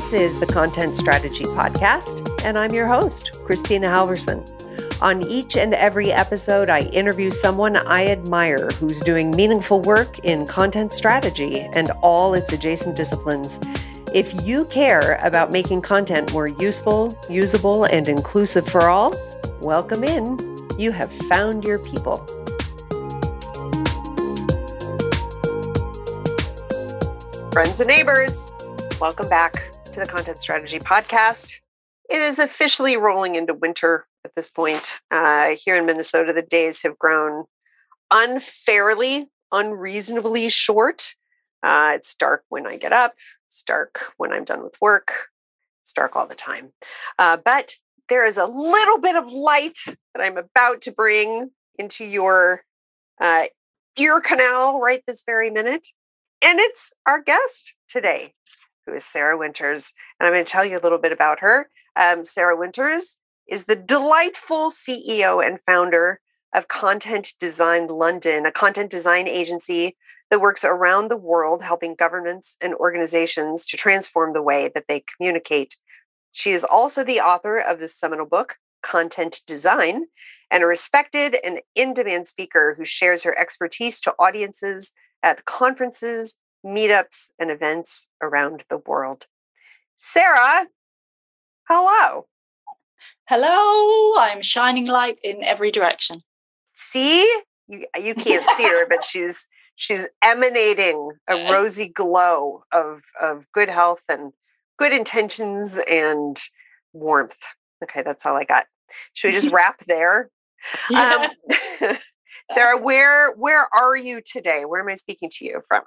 This is the Content Strategy Podcast, and I'm your host, Kristina Halvorson. On each and every episode, I interview someone I admire who's doing meaningful work in content strategy and all its adjacent disciplines. If you care about making content more useful, usable, and inclusive for all, welcome in. You have found your people. Friends and neighbors, welcome back to the Content Strategy Podcast. It is officially rolling into winter at this point. Uh, here in Minnesota, the days have grown unfairly, unreasonably short. Uh, it's dark when I get up, it's dark when I'm done with work, it's dark all the time. Uh, but there is a little bit of light that I'm about to bring into your uh, ear canal right this very minute. And it's our guest today, who is Sarah Winters. And I'm going to tell you a little bit about her. Um, Sarah Winters is the delightful CEO and founder of Content Design London, a content design agency that works around the world helping governments and organizations to transform the way that they communicate. She is also the author of the seminal book, Content Design, and a respected and in demand speaker who shares her expertise to audiences at conferences, meetups, and events around the world. Sarah, hello. Hello, I'm shining light in every direction. See, you, you can't see her, but she's she's emanating a rosy glow of of good health and good intentions and warmth. Okay, that's all I got. Should we just wrap there? Yeah. Um, Sarah, where where are you today? Where am I speaking to you from?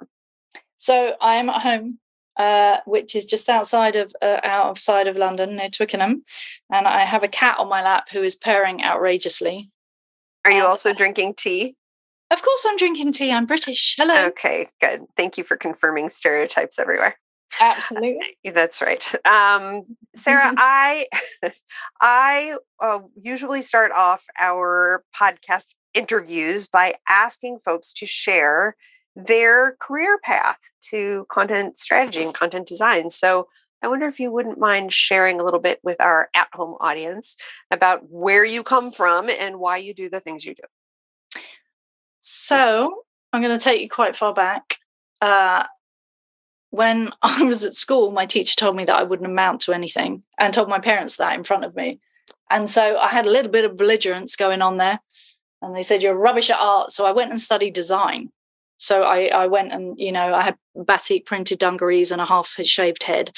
So I'm at home, uh, which is just outside of uh, outside of London, near Twickenham, and I have a cat on my lap who is purring outrageously. Are you also drinking tea? Of course, I'm drinking tea. I'm British. Hello. Okay, good. Thank you for confirming stereotypes everywhere. Absolutely. That's right. Um, Sarah, I I uh, usually start off our podcast interviews by asking folks to share their career path to content strategy and content design. So I wonder if you wouldn't mind sharing a little bit with our at home audience about where you come from and why you do the things you do. So I'm going to take you quite far back. Uh, when I was at school, my teacher told me that I wouldn't amount to anything and told my parents that in front of me. And so I had a little bit of belligerence going on there. And they said, You're rubbish at art. So I went and studied design. So I, I went and, you know, I had batik printed dungarees and a half shaved head.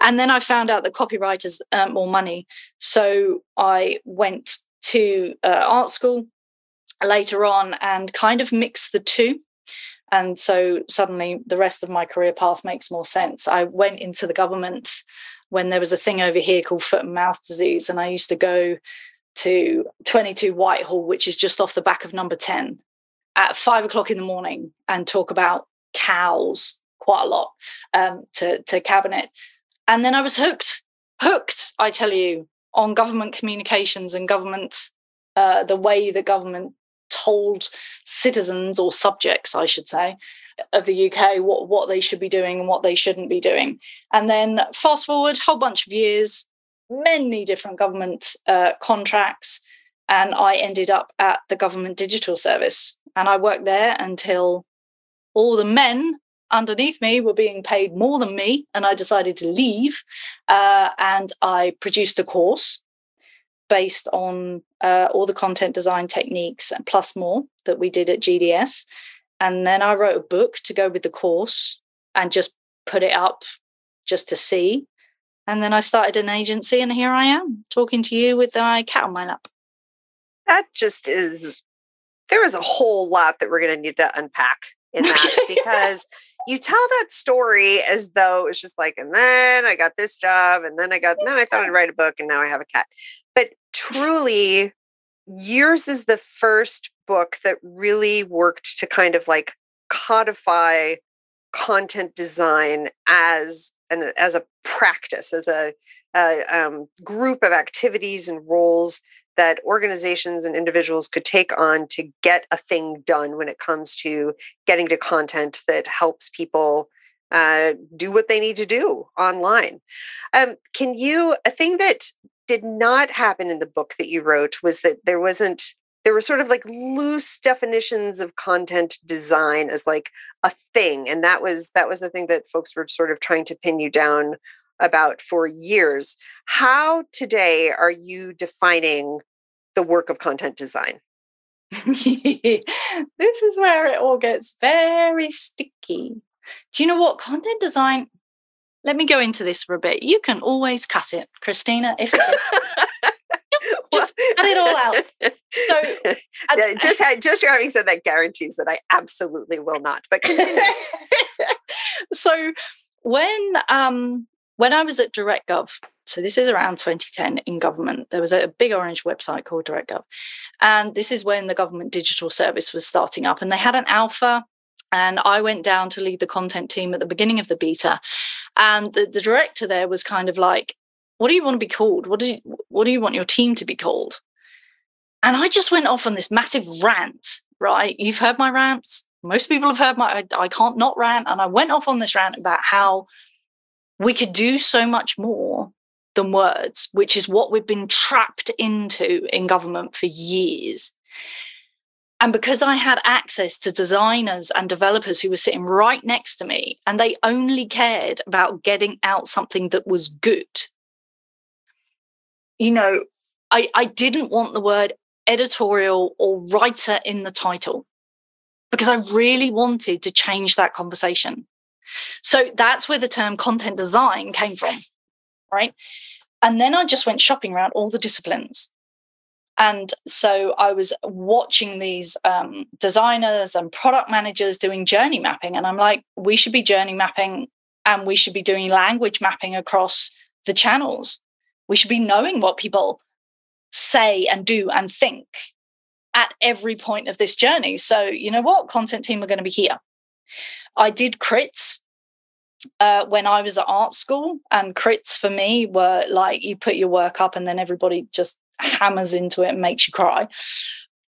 And then I found out that copywriters earn more money. So I went to uh, art school later on and kind of mixed the two. And so suddenly the rest of my career path makes more sense. I went into the government when there was a thing over here called foot and mouth disease. And I used to go to 22 Whitehall, which is just off the back of number 10 at five o'clock in the morning and talk about cows quite a lot um, to, to cabinet. And then I was hooked, hooked, I tell you, on government communications and government, uh, the way the government told citizens or subjects, I should say, of the UK what, what they should be doing and what they shouldn't be doing. And then fast forward, a whole bunch of years, many different government uh, contracts, and I ended up at the government digital service. And I worked there until all the men underneath me were being paid more than me, and I decided to leave. Uh, and I produced a course based on uh, all the content design techniques plus more that we did at GDS. And then I wrote a book to go with the course and just put it up just to see. And then I started an agency, and here I am talking to you with my cat on my lap. That just is, there is a whole lot that we're going to need to unpack in that because you tell that story as though it was just like, and then I got this job, and then I got, and then I thought I'd write a book, and now I have a cat. But truly, yours is the first book that really worked to kind of like codify content design as an as a practice, as a, a um, group of activities and roles that organizations and individuals could take on to get a thing done when it comes to getting to content that helps people uh, do what they need to do online. Um, can you, a thing that did not happen in the book that you wrote was that there wasn't, there were sort of like loose definitions of content design as like a thing. And that was, that was the thing that folks were sort of trying to pin you down about for years. How today are you defining the work of content design? this is where it all gets very sticky. Do you know what? Content design, let me go into this for a bit. You can always cut it, Kristina, if it just, just cut it all out. So yeah, just just your having said that guarantees that I absolutely will not. But so when um when I was at DirectGov, so this is around 2010 in government, there was a big orange website called DirectGov. And this is when the government digital service was starting up. And they had an alpha and I went down to lead the content team at the beginning of the beta. And the, the director there was kind of like, what do you want to be called? What do you what do you want your team to be called? And I just went off on this massive rant, right? You've heard my rants. Most people have heard my I, I can't not rant. And I went off on this rant about how we could do so much more than words, which is what we've been trapped into in government for years. And because I had access to designers and developers who were sitting right next to me, and they only cared about getting out something that was good, you know, I, I didn't want the word editorial or writer in the title because I really wanted to change that conversation. So that's where the term content design came from, right? And then I just went shopping around all the disciplines and so I was watching these um, designers and product managers doing journey mapping. And I'm like, we should be journey mapping and we should be doing language mapping across the channels. We should be knowing what people say and do and think at every point of this journey. So, you know what? Content team are going to be here. I did crits uh, when I was at art school, and crits for me were like you put your work up and then everybody just hammers into it and makes you cry.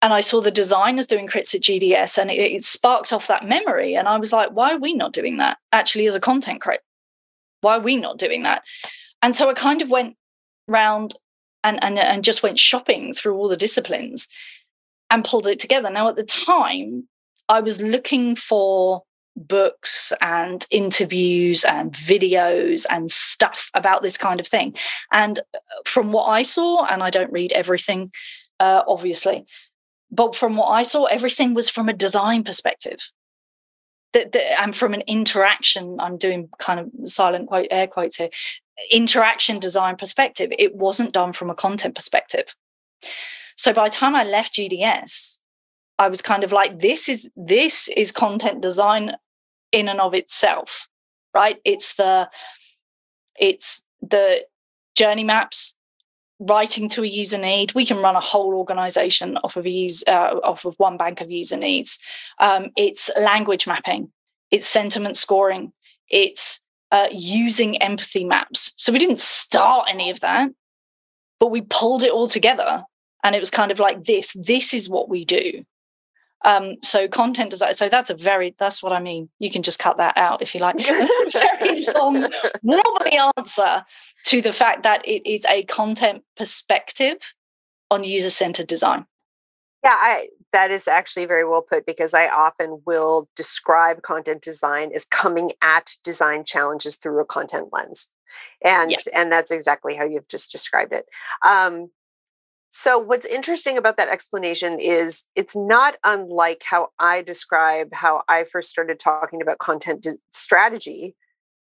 And I saw the designers doing crits at GDS and it, it sparked off that memory. And I was like, why are we not doing that actually as a content crit? Why are we not doing that? And so I kind of went round and, and, and just went shopping through all the disciplines and pulled it together. Now, at the time, I was looking for books and interviews and videos and stuff about this kind of thing. And uh, from what I saw, and I don't read everything, uh, obviously, but from what I saw, everything was from a design perspective. That, and from an interaction, I'm doing kind of silent quote air quotes here, interaction design perspective. It wasn't done from a content perspective. So by the time I left GDS, I was kind of like, this is this is content design in and of itself right? It's the it's the journey maps writing to a user need. We can run a whole organization off of use uh, off of one bank of user needs. Um, it's language mapping. It's sentiment scoring. It's uh, using empathy maps. So we didn't start any of that but we pulled it all together and it was kind of like this. This is what we do um, so content design. So that's a very that's what I mean. You can just cut that out if you like. Very long, wobbly answer to the fact that it is a content perspective on user centered design. Yeah, I, that is actually very well put because I often will describe content design as coming at design challenges through a content lens, and yeah. and that's exactly how you've just described it. Um, so, what's interesting about that explanation is it's not unlike how I describe how I first started talking about content strategy,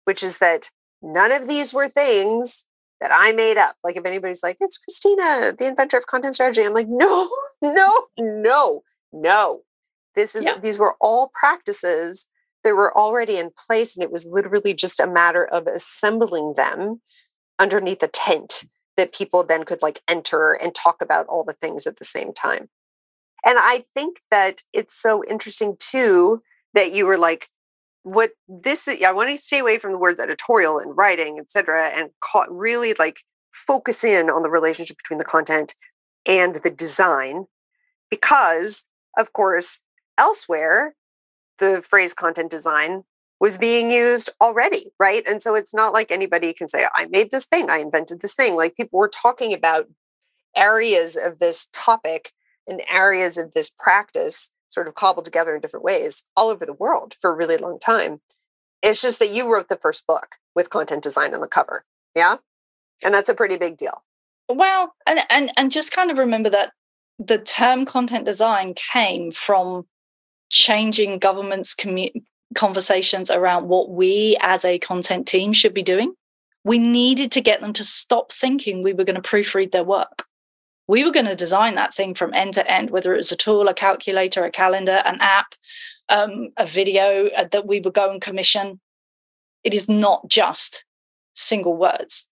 which is that none of these were things that I made up. Like, if anybody's like, it's Kristina, the inventor of content strategy, I'm like, no, no, no, no. This is, yeah. these were all practices that were already in place. And it was literally just a matter of assembling them underneath a tent that people then could like enter and talk about all the things at the same time. And I think that it's so interesting too that you were like, what this is, I want to stay away from the words editorial and writing, et cetera, and really like focus in on the relationship between the content and the design. Because, of course, elsewhere, the phrase content design was being used already, right? And so it's not like anybody can say, I made this thing, I invented this thing. Like people were talking about areas of this topic and areas of this practice sort of cobbled together in different ways all over the world for a really long time. It's just that you wrote the first book with content design on the cover. Yeah. And that's a pretty big deal. Well, and and and just kind of remember that the term content design came from changing government's commu- conversations around what we as a content team should be doing. We needed to get them to stop thinking we were going to proofread their work. We were going to design that thing from end to end, whether it was a tool, a calculator, a calendar, an app, um, a video uh, that we would go and commission. It is not just single words.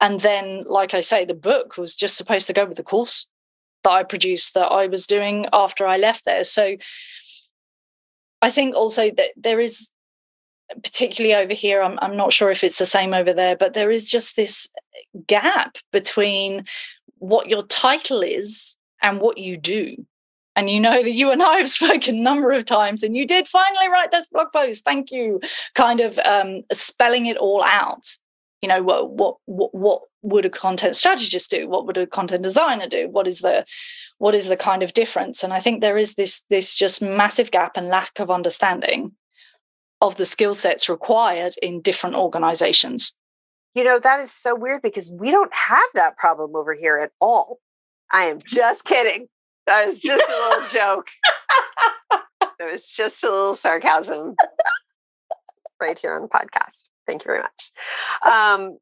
And then, like I say, the book was just supposed to go with the course that I produced that I was doing after I left there. So I think also that there is, particularly over here, I'm, I'm not sure if it's the same over there, but there is just this gap between what your title is and what you do. And you know that you and I have spoken a number of times, and you did finally write this blog post. Thank you. Kind of um, spelling it all out. You know what what what what would a content strategist do? What would a content designer do? What is the what is the kind of difference? And I think there is this this just massive gap and lack of understanding of the skill sets required in different organizations. You know, that is so weird because we don't have that problem over here at all. I am mm-hmm. just kidding. That was just a little joke. It was just a little sarcasm right here on the podcast. Thank you very much. Um,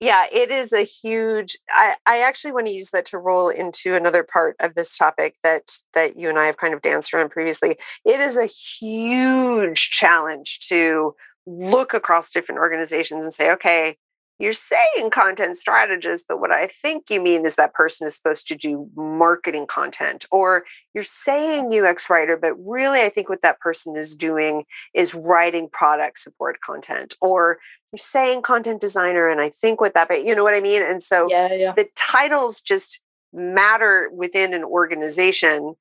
yeah, it is a huge. I, I actually want to use that to roll into another part of this topic that that you and I have kind of danced around previously. It is a huge challenge to look across different organizations and say, okay, you're saying content strategist, but what I think you mean is that person is supposed to do marketing content, or you're saying UX writer, but really I think what that person is doing is writing product support content, or you're saying content designer, and I think what that, you know what I mean? And so yeah, yeah. the titles just matter within an organization,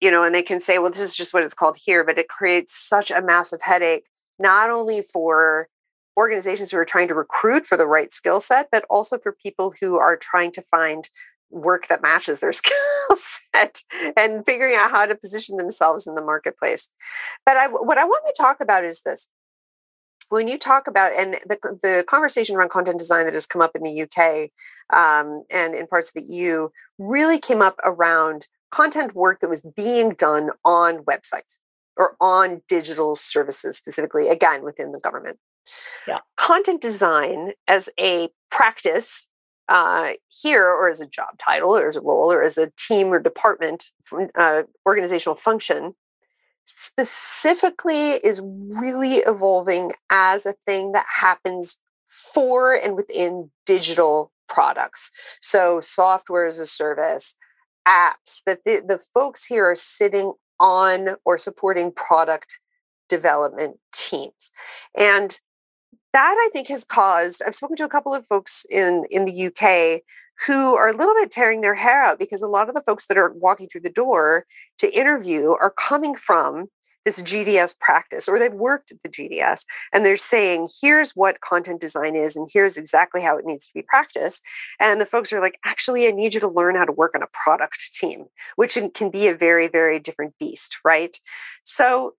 you know, and they can say, well, this is just what it's called here, but it creates such a massive headache, not only for organizations who are trying to recruit for the right skill set, but also for people who are trying to find work that matches their skill set and figuring out how to position themselves in the marketplace. But I, what I want to talk about is this. When you talk about and the, the conversation around content design that has come up in the UK um, and in parts of the EU really came up around content work that was being done on websites or on digital services specifically again within the government yeah. Content design as a practice uh, here, or as a job title, or as a role, or as a team or department, uh, organizational function, specifically is really evolving as a thing that happens for and within digital products. So, software as a service, apps, that the, the folks here are sitting on or supporting product development teams. And that I think has caused, I've spoken to a couple of folks in, in the UK who are a little bit tearing their hair out because a lot of the folks that are walking through the door to interview are coming from this GDS practice or they've worked at the GDS and they're saying, here's what content design is and here's exactly how it needs to be practiced. And the folks are like, actually, I need you to learn how to work on a product team, which can be a very, very different beast, right? So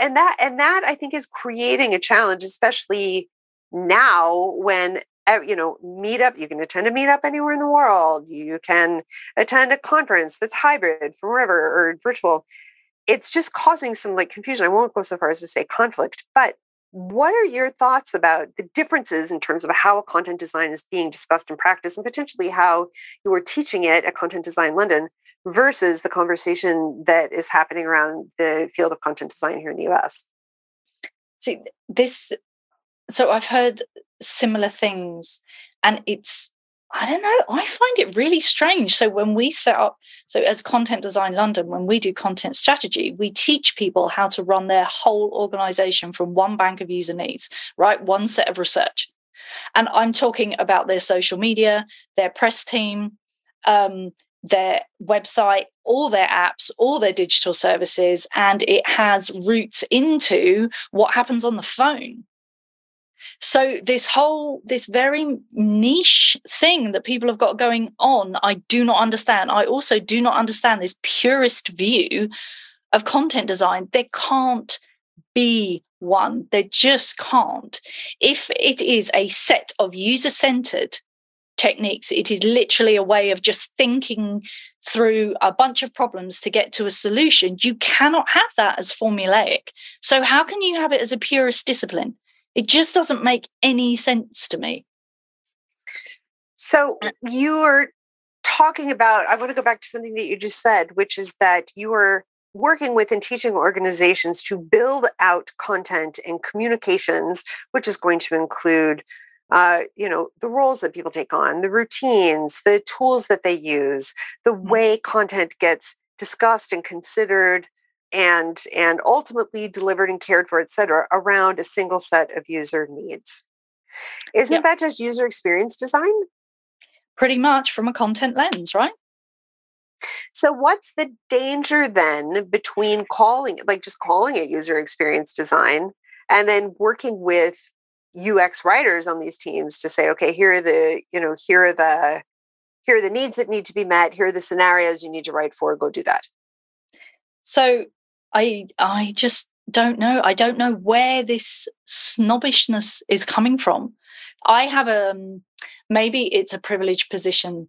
and that and that i think is creating a challenge especially now when you know meetup you can attend a meetup anywhere in the world you can attend a conference that's hybrid from wherever or virtual. It's just causing some like confusion. I won't go so far as to say conflict but what are your thoughts about the differences in terms of how content design is being discussed in practice and potentially how you are teaching it at content design london versus the conversation that is happening around the field of content design here in the US. See, this, so I've heard similar things, and it's, I don't know, I find it really strange. So when we set up, so as Content Design London, when we do content strategy, we teach people how to run their whole organization from one bank of user needs, right? One set of research. And I'm talking about their social media, their press team, um, their website, all their apps, all their digital services, and it has roots into what happens on the phone. So this whole, this very niche thing that people have got going on, I do not understand. I also do not understand this purist view of content design. There can't be one. There just can't. If it is a set of user centered techniques, it is literally a way of just thinking through a bunch of problems to get to a solution. You cannot have that as formulaic. So, how can you have it as a purist discipline? It just doesn't make any sense to me. So, uh, you are talking about, I want to go back to something that you just said, which is that you are working with and teaching organizations to build out content and communications, which is going to include uh, you know the roles that people take on the routines the tools that they use the mm-hmm. way content gets discussed and considered and and ultimately delivered and cared for et cetera around a single set of user needs isn't yep. that just user experience design pretty much from a content lens right so, what's the danger then between calling it, like just calling it user experience design, and then working with UX writers on these teams to say, okay, here are the, you know, here are the, here are the needs that need to be met. Here are the scenarios you need to write for. Go do that. So, I, I just don't know. I don't know where this snobbishness is coming from. I have a, um, maybe it's a privileged position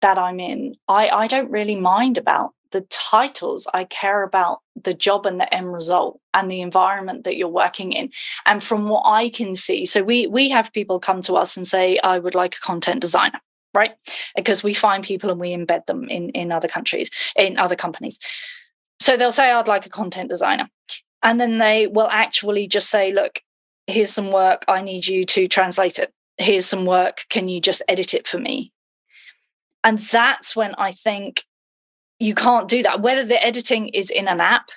that I'm in, I, I don't really mind about the titles. I care about the job and the end result and the environment that you're working in. And from what I can see, so we we have people come to us and say, I would like a content designer, right? Because we find people and we embed them in, in other countries, in other companies. So they'll say, I'd like a content designer. And then they will actually just say, look, here's some work. I need you to translate it. Here's some work. Can you just edit it for me? And that's when I think you can't do that, whether the editing is in an app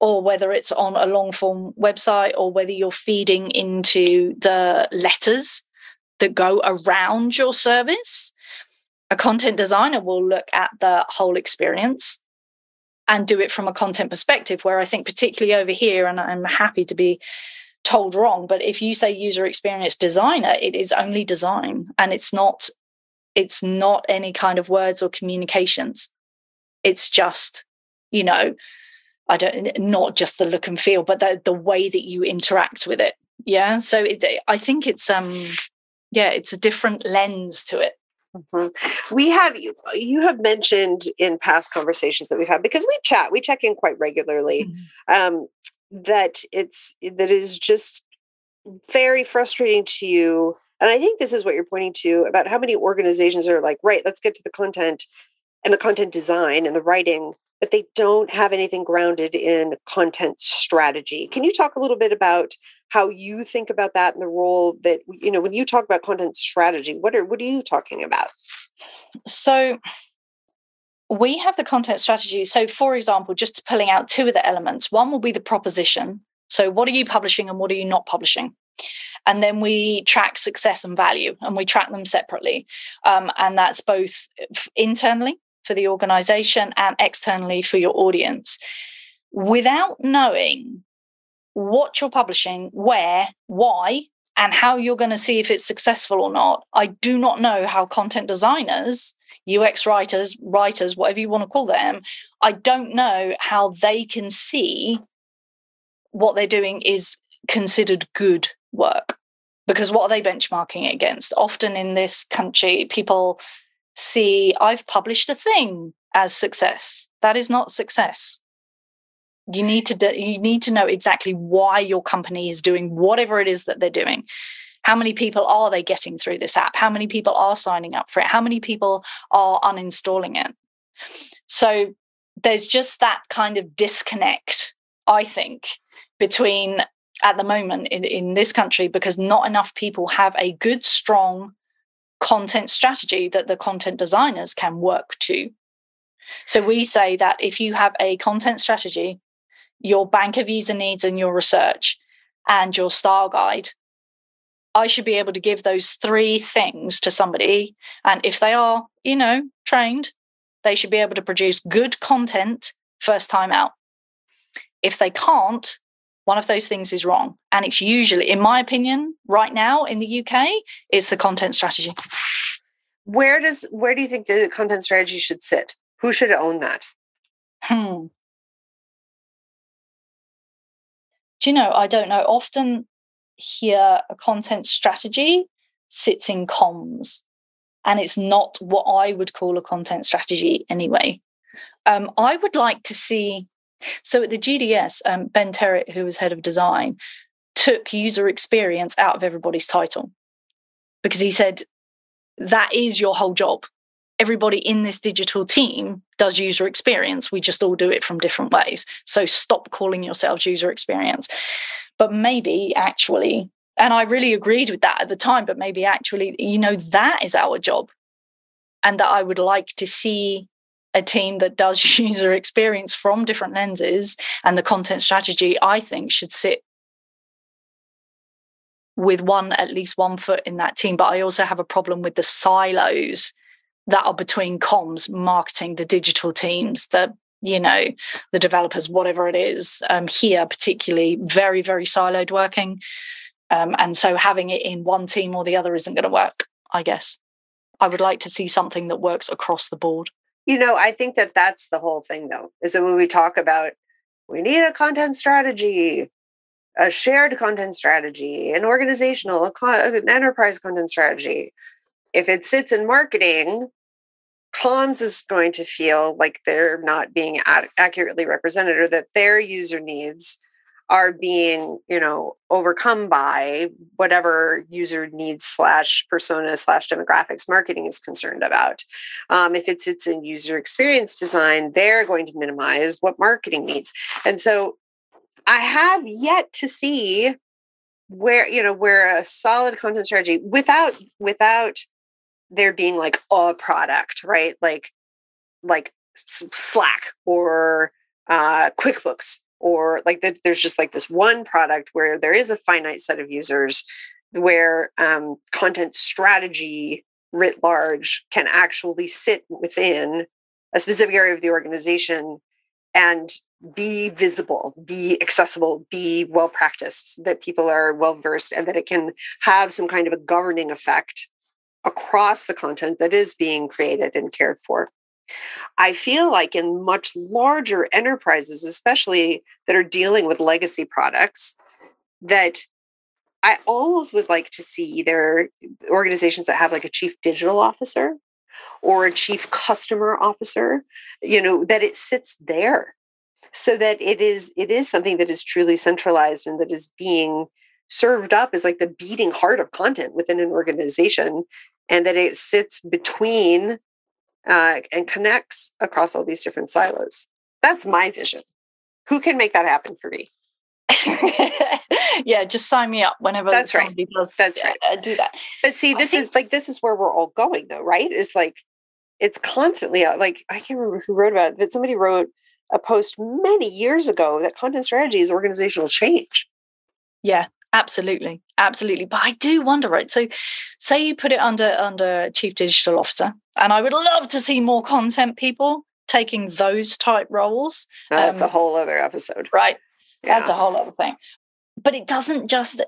or whether it's on a long form website or whether you're feeding into the letters that go around your service. A content designer will look at the whole experience and do it from a content perspective, where I think, particularly over here, and I'm happy to be told wrong, but if you say user experience designer, it is only design and it's not it's not any kind of words or communications it's just you know i don't not just the look and feel but the, the way that you interact with it yeah so it, i think it's um yeah it's a different lens to it Mm-hmm. We have you, you have mentioned in past conversations that we've had because we chat, we check in quite regularly. Mm-hmm. Um, that it's that is just very frustrating to you and I think this is what you're pointing to about how many organizations are like, right, let's get to the content and the content design and the writing, but they don't have anything grounded in content strategy. Can you talk a little bit about how you think about that and the role that you know when you talk about content strategy, what are what are you talking about? So we have the content strategy. So, for example, just pulling out two of the elements, one will be the proposition. So, what are you publishing and what are you not publishing? and then we track success and value and we track them separately um, and that's both internally for the organization and externally for your audience. Without knowing what you're publishing where why and how you're going to see if it's successful or not i do not know how content designers ux writers writers whatever you want to call them i don't know how they can see what they're doing is considered good work. Because what are they benchmarking against? Often in this country people see i've published a thing as success. That is not success. You need to you need to know exactly why your company is doing whatever it is that they're doing. How many people are they getting through this app? How many people are signing up for it? How many people are uninstalling it? So there's just that kind of disconnect i think between at the moment in, in this country because not enough people have a good, strong content strategy that the content designers can work to. So we say that if you have a content strategy, your bank of user needs and your research and your style guide, I should be able to give those three things to somebody. And if they are, you know, trained, they should be able to produce good content first time out. If they can't, one of those things is wrong. And it's usually, in my opinion, right now in the UK, it's the content strategy. Where does where do you think the content strategy should sit? Who should own that? Hmm. Do you know, I don't know. Often hear a content strategy sits in comms, and it's not what I would call a content strategy anyway. Um, I would like to see. So at the GDS, um, Ben Terrett, who was head of design, took user experience out of everybody's title because he said that is your whole job. Everybody in this digital team does user experience. We just all do it from different ways. So stop calling yourselves user experience. But maybe actually, and I really agreed with that at the time, but maybe actually, you know, that is our job. And that I would like to see a team that does user experience from different lenses and the content strategy, I think, should sit with one at least one foot in that team. But I also have a problem with the silos that are between comms, marketing, the digital teams, the you know the developers, whatever it is. Um, here, particularly, very very siloed working, um, and so having it in one team or the other isn't going to work. I guess I would like to see something that works across the board. You know, I think that that's the whole thing, though, is that when we talk about we need a content strategy, a shared content strategy, an organizational, an enterprise content strategy. If it sits in marketing, comms is going to feel like they're not being ad- accurately represented or that their user needs are being you know overcome by whatever user needs slash persona slash demographics marketing is concerned about um, if it's it's in user experience design they're going to minimize what marketing needs and so i have yet to see where you know where a solid content strategy without without there being like a product, right? Like like Slack or uh, QuickBooks or like that. There's just like this one product where there is a finite set of users where um, content strategy writ large can actually sit within a specific area of the organization and be visible, be accessible, be well practiced, that people are well versed, and that it can have some kind of a governing effect across the content that is being created and cared for. I feel like in much larger enterprises, especially that are dealing with legacy products, that I almost would like to see their organizations that have like a chief digital officer or a chief customer officer, you know, that it sits there so that it is it is something that is truly centralized and that is being served up as like the beating heart of content within an organization and that it sits between uh, and connects across all these different silos. That's my vision. Who can make that happen for me? yeah, just sign me up whenever That's somebody right. does That's right. Uh, do that. But see, this think- is like this is where we're all going though, right? It's like it's constantly uh, like I can't remember who wrote about it, but somebody wrote a post many years ago that content strategy is organizational change. Yeah, absolutely absolutely but i do wonder right so say you put it under under chief digital officer and i would love to see more content people taking those type roles that's um, a whole other episode right yeah. that's a whole other thing but it doesn't just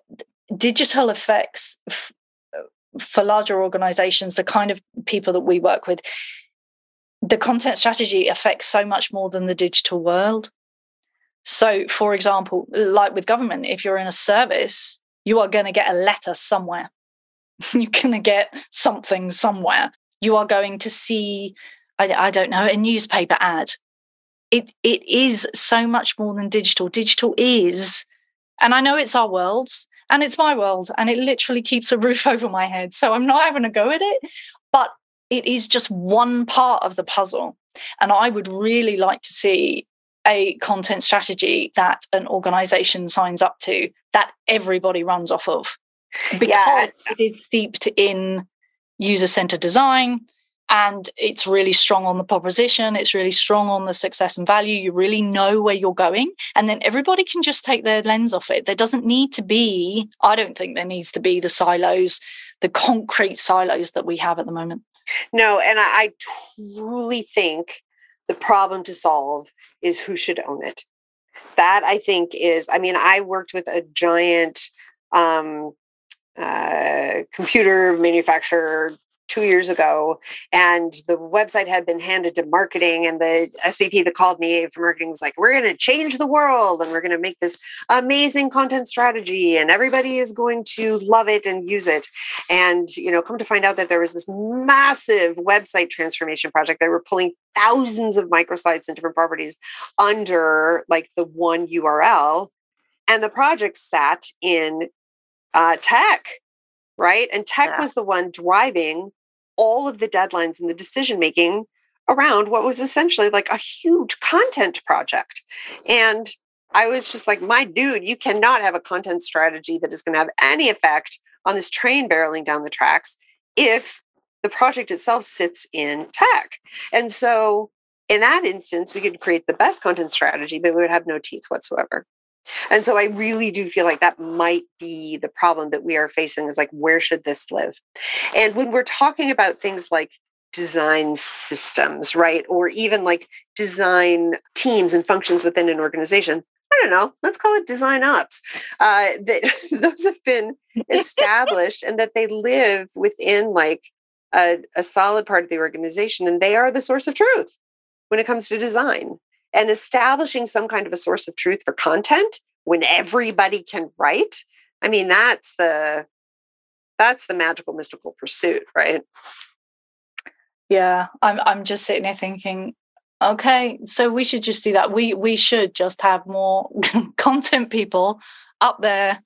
digital effects f- for larger organizations the kind of people that we work with the content strategy affects so much more than the digital world so, for example, like with government, if you're in a service, you are going to get a letter somewhere. you're going to get something somewhere. You are going to see, I, I don't know, a newspaper ad. It it is so much more than digital. Digital is, and I know it's our worlds, and it's my world, and it literally keeps a roof over my head. So I'm not having a go at it, but it is just one part of the puzzle. And I would really like to see a content strategy that an organization signs up to that everybody runs off of. Because yeah. it is steeped in user centered design and it's really strong on the proposition it's really strong on the success and value you really know where you're going and then everybody can just take their lens off it. There doesn't need to be i don't think there needs to be the silos the concrete silos that we have at the moment. No, and I, I truly think the problem to solve is who should own it. That I think is, I mean, I worked with a giant um, uh, computer manufacturer two years ago and the website had been handed to marketing and the svp that called me for marketing was like we're going to change the world and we're going to make this amazing content strategy and everybody is going to love it and use it. And you know come to find out that there was this massive website transformation project. They were pulling thousands of microsites and different properties under like the one url and the project sat in uh, tech right? And tech yeah. was the one driving all of the deadlines and the decision making around what was essentially like a huge content project. And I was just like, my dude, you cannot have a content strategy that is going to have any effect on this train barreling down the tracks if the project itself sits in tech. And so in that instance, we could create the best content strategy, but we would have no teeth whatsoever. And so I really do feel like that might be the problem that we are facing is like, where should this live? And when we're talking about things like design systems, right? Or even like design teams and functions within an organization, I don't know, let's call it design ops. Uh, that those have been established and that they live within like a, a solid part of the organization and they are the source of truth when it comes to design and establishing some kind of a source of truth for content when everybody can write i mean that's the that's the magical mystical pursuit right? Yeah i'm i'm just sitting there thinking okay so we should just do that. We we should just have more content people up there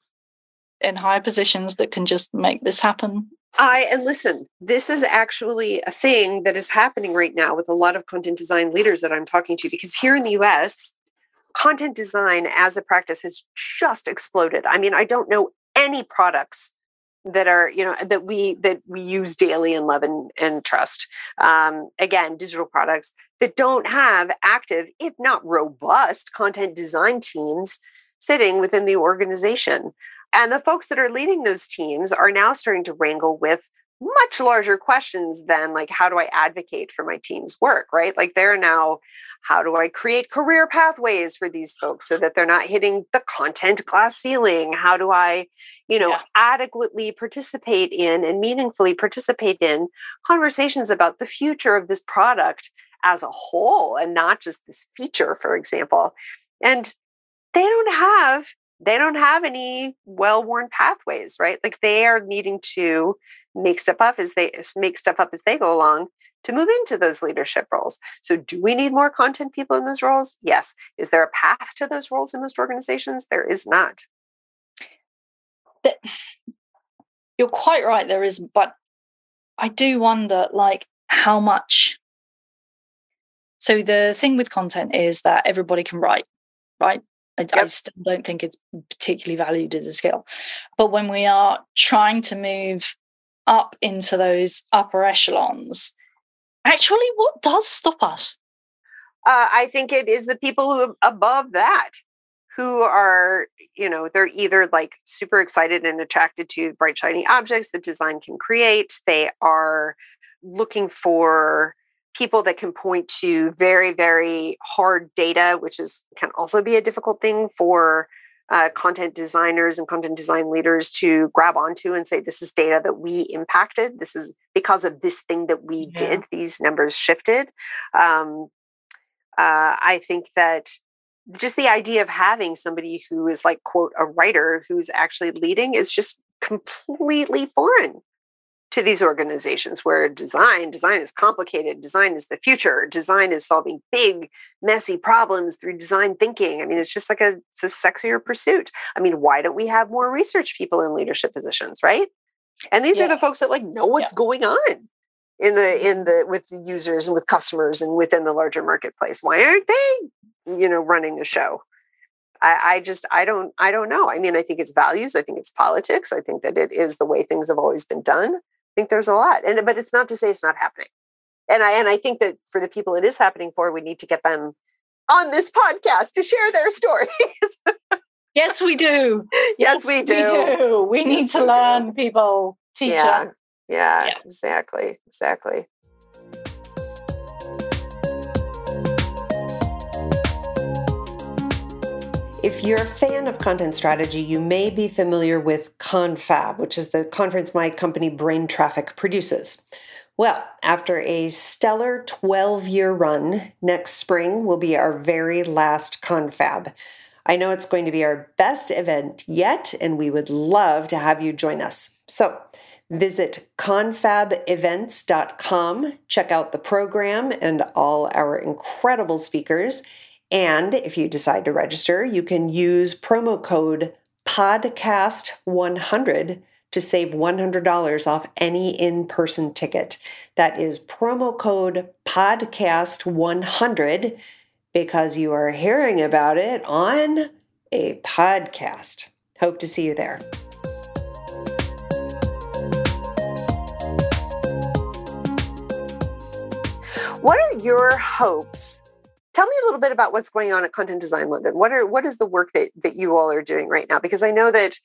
in higher positions that can just make this happen I and listen, this is actually a thing that is happening right now with a lot of content design leaders that I'm talking to because here in the US, content design as a practice has just exploded. I mean, I don't know any products that are you know that we that we use daily and love and, and trust um, again digital products that don't have active if not robust content design teams sitting within the organization and the folks that are leading those teams are now starting to wrangle with much larger questions than like how do I advocate for my team's work, right? Like they're now how do I create career pathways for these folks so that they're not hitting the content glass ceiling? How do I, you know, yeah. adequately participate in and meaningfully participate in conversations about the future of this product as a whole and not just this feature, for example? And they don't have they don't have any well-worn pathways, right? Like they are needing to make stuff up as they make stuff up as they go along to move into those leadership roles. So, do we need more content people in those roles? Yes. Is there a path to those roles in most organizations? There is not. You're quite right. There is, but I do wonder, like, how much. So the thing with content is that everybody can write, right? I, yep. I still don't think it's particularly valued as a skill. But when we are trying to move up into those upper echelons, actually, what does stop us? Uh, I think it is the people who above that who are, you know, they're either like super excited and attracted to bright, shiny objects that design can create. They are looking for people that can point to very very hard data which is can also be a difficult thing for uh, content designers and content design leaders to grab onto and say this is data that we impacted. This is because of this thing that we yeah. did these numbers shifted. Um, uh, i think that just the idea of having somebody who is like quote a writer who's actually leading is just completely foreign to these organizations where design design is complicated design is the future design is solving big messy problems through design thinking i mean it's just like a, it's a sexier pursuit i mean why don't we have more research people in leadership positions right and these yeah. are the folks that like know what's yeah. going on in the mm-hmm. in the with the users and with customers and within the larger marketplace why aren't they you know running the show I, I, just I don't I don't know. I mean, I think it's values. I think it's politics. I think that it is the way things have always been done think there's a lot. And but it's not to say it's not happening. And I and I think that for the people it is happening for, we need to get them on this podcast to share their stories. yes, we do. Yes, yes we, do. we do. We yes, need to learn, do. people. Teacher. Yeah. Yeah, yeah, exactly. Exactly. If you're a fan of content strategy, you may be familiar with Confab, which is the conference my company Brain Traffic produces. Well, after a stellar 12 year run, next spring will be our very last Confab. I know it's going to be our best event yet, and we would love to have you join us. So visit confabevents.com, check out the program and all our incredible speakers. And if you decide to register, you can use promo code podcast100 to save $100 off any in person ticket. That is promo code podcast100 because you are hearing about it on a podcast. Hope to see you there. What are your hopes? Tell me a little bit about what's going on at Content Design London. What are what is the work that, that you all are doing right now? Because I know that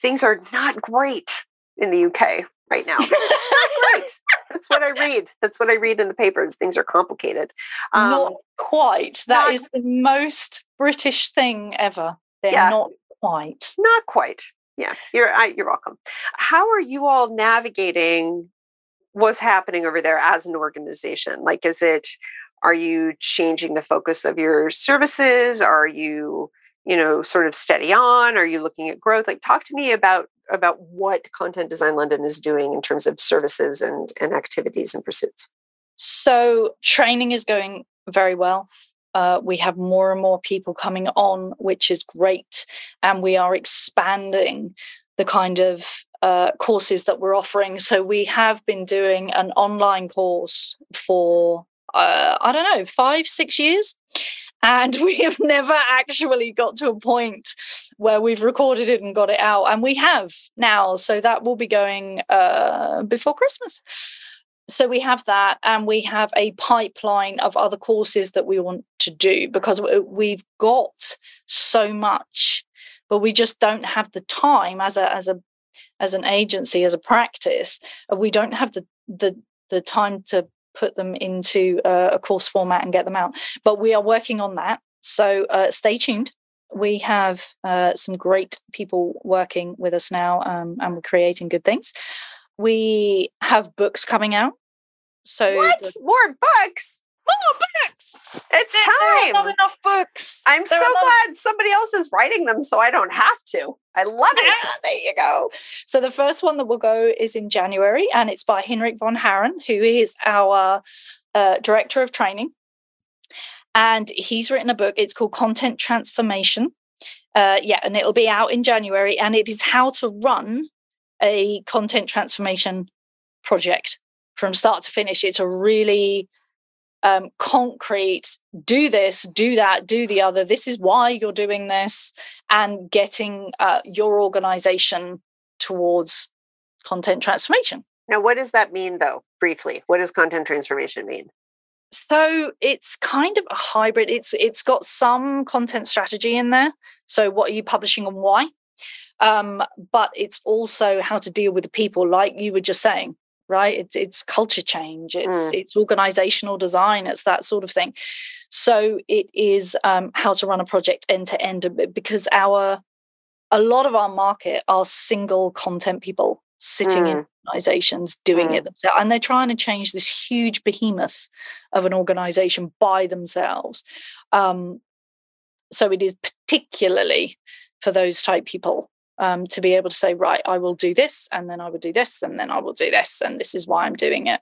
things are not great in the UK right now. great. That's what I read. That's what I read in the papers. Things are complicated. Um, not quite. That not, is the most British thing ever. They're yeah, not quite. Not quite. Yeah, you're I, you're welcome. How are you all navigating what's happening over there as an organization? Like, is it? Are you changing the focus of your services? Are you you know sort of steady on? Are you looking at growth? Like talk to me about about what content design london is doing in terms of services and and activities and pursuits. So training is going very well. Uh, we have more and more people coming on which is great and we are expanding the kind of uh, courses that we're offering. So we have been doing an online course for uh, i don't know five six years? And we have never actually got to a point where we've recorded it and got it out and we have now so that will be going uh, before christmas. So we have that and we have a pipeline of other courses that we want to do because we've got so much but we just don't have the time as a as a as an agency as a practice we don't have the the the time to put them into a, a course format and get them out. But we are working on that. So uh, stay tuned. We have uh, some great people working with us now, um, and we're creating good things. We have books coming out. So what the- more books? more books. It's time. Not enough books. I'm there so glad somebody else is writing them so I don't have to. I love it. there you go. So the first one that will go is in January, and it's by Henrik von Haaren, who is our uh, director of training. And he's written a book. It's called Content Transformation. Uh, yeah, and it'll be out in January. And it is how to run a content transformation project from start to finish. It's a really um, concrete do this do that do the other this is why you're doing this and getting uh, your organization towards content transformation. Now what does that mean though briefly? What does content transformation mean? So it's kind of a hybrid. It's it's got some content strategy in there. So what are you publishing and why? Um, but it's also how to deal with the people like you were just saying right it's it's culture change it's mm. it's organizational design it's that sort of thing so it is um, how to run a project end to end because our a lot of our market are single content people sitting mm. in organizations doing mm. it themselves and they're trying to change this huge behemoth of an organization by themselves um, so it is particularly for those type people um, to be able to say, right, I will do this, and then I will do this, and then I will do this, and this is why I'm doing it.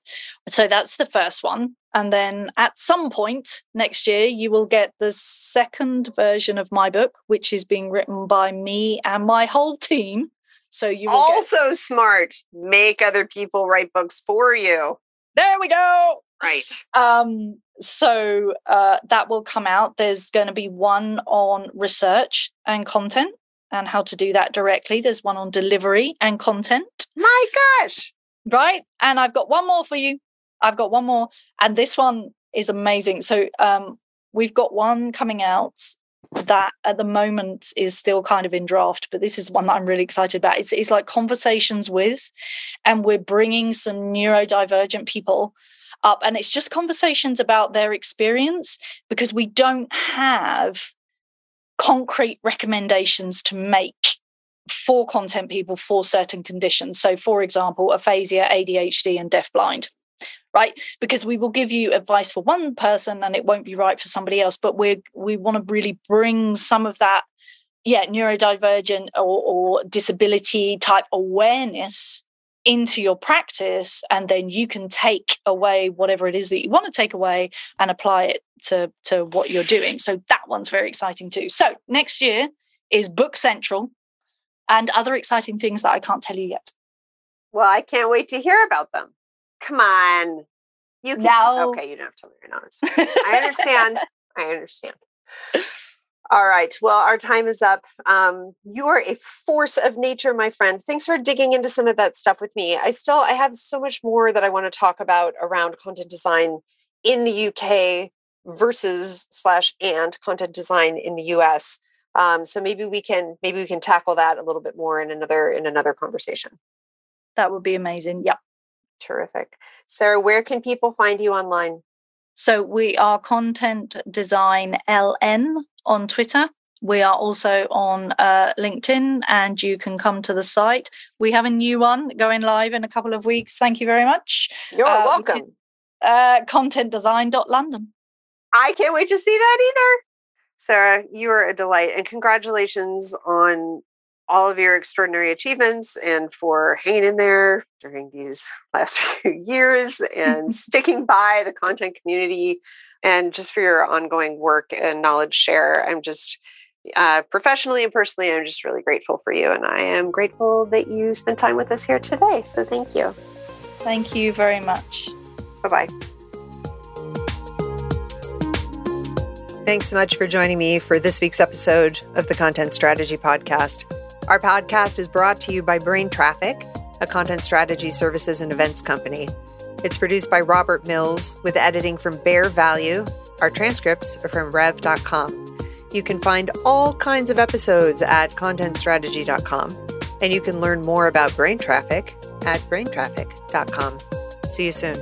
So that's the first one. And then at some point next year, you will get the second version of my book, which is being written by me and my whole team. So you also get- smart. Make other people write books for you. There we go. Right. Um, so uh, that will come out. There's going to be one on research and content and how to do that directly. There's one on delivery and content. My gosh. Right. And I've got one more for you. I've got one more. And this one is amazing. So um, we've got one coming out that at the moment is still kind of in draft, but this is one that I'm really excited about. It's, it's like conversations with, and we're bringing some neurodivergent people up, and it's just conversations about their experience because we don't have concrete recommendations to make for content people for certain conditions. So, for example, aphasia, ADHD, and deafblind right because we will give you advice for one person and it won't be right for somebody else but we we want to really bring some of that yeah neurodivergent or, or disability type awareness into your practice and then you can take away whatever it is that you want to take away and apply it to to what you're doing so that one's very exciting too so next year is book central and other exciting things that i can't tell you yet well i can't wait to hear about them Come on. You can no. okay, you don't have to learn. No, it's fine. I understand. I understand. All right. Well, our time is up. Um, you're a force of nature, my friend. Thanks for digging into some of that stuff with me. I still I have so much more that I want to talk about around content design in the UK versus slash and content design in the US. Um, so maybe we can maybe we can tackle that a little bit more in another in another conversation. That would be amazing. Yeah. Terrific. Sarah, where can people find you online? So we are Content Design LN on Twitter. We are also on uh, LinkedIn, and you can come to the site. We have a new one going live in a couple of weeks. Thank you very much. You're uh, welcome. Can, uh, contentdesign.london. I can't wait to see that either. Sarah, you are a delight, and congratulations on all of your extraordinary achievements and for hanging in there during these last few years and sticking by the content community and just for your ongoing work and knowledge share. I'm just uh, professionally and personally, I'm just really grateful for you. And I am grateful that you spent time with us here today. So thank you. Thank you very much. Bye bye. Thanks so much for joining me for this week's episode of the Content Strategy Podcast. Our podcast is brought to you by Brain Traffic, a content strategy services and events company. It's produced by Robert Mills with editing from Bear Value. Our transcripts are from rev.com. You can find all kinds of episodes at contentstrategy.com, and you can learn more about brain traffic at braintraffic.com. See you soon.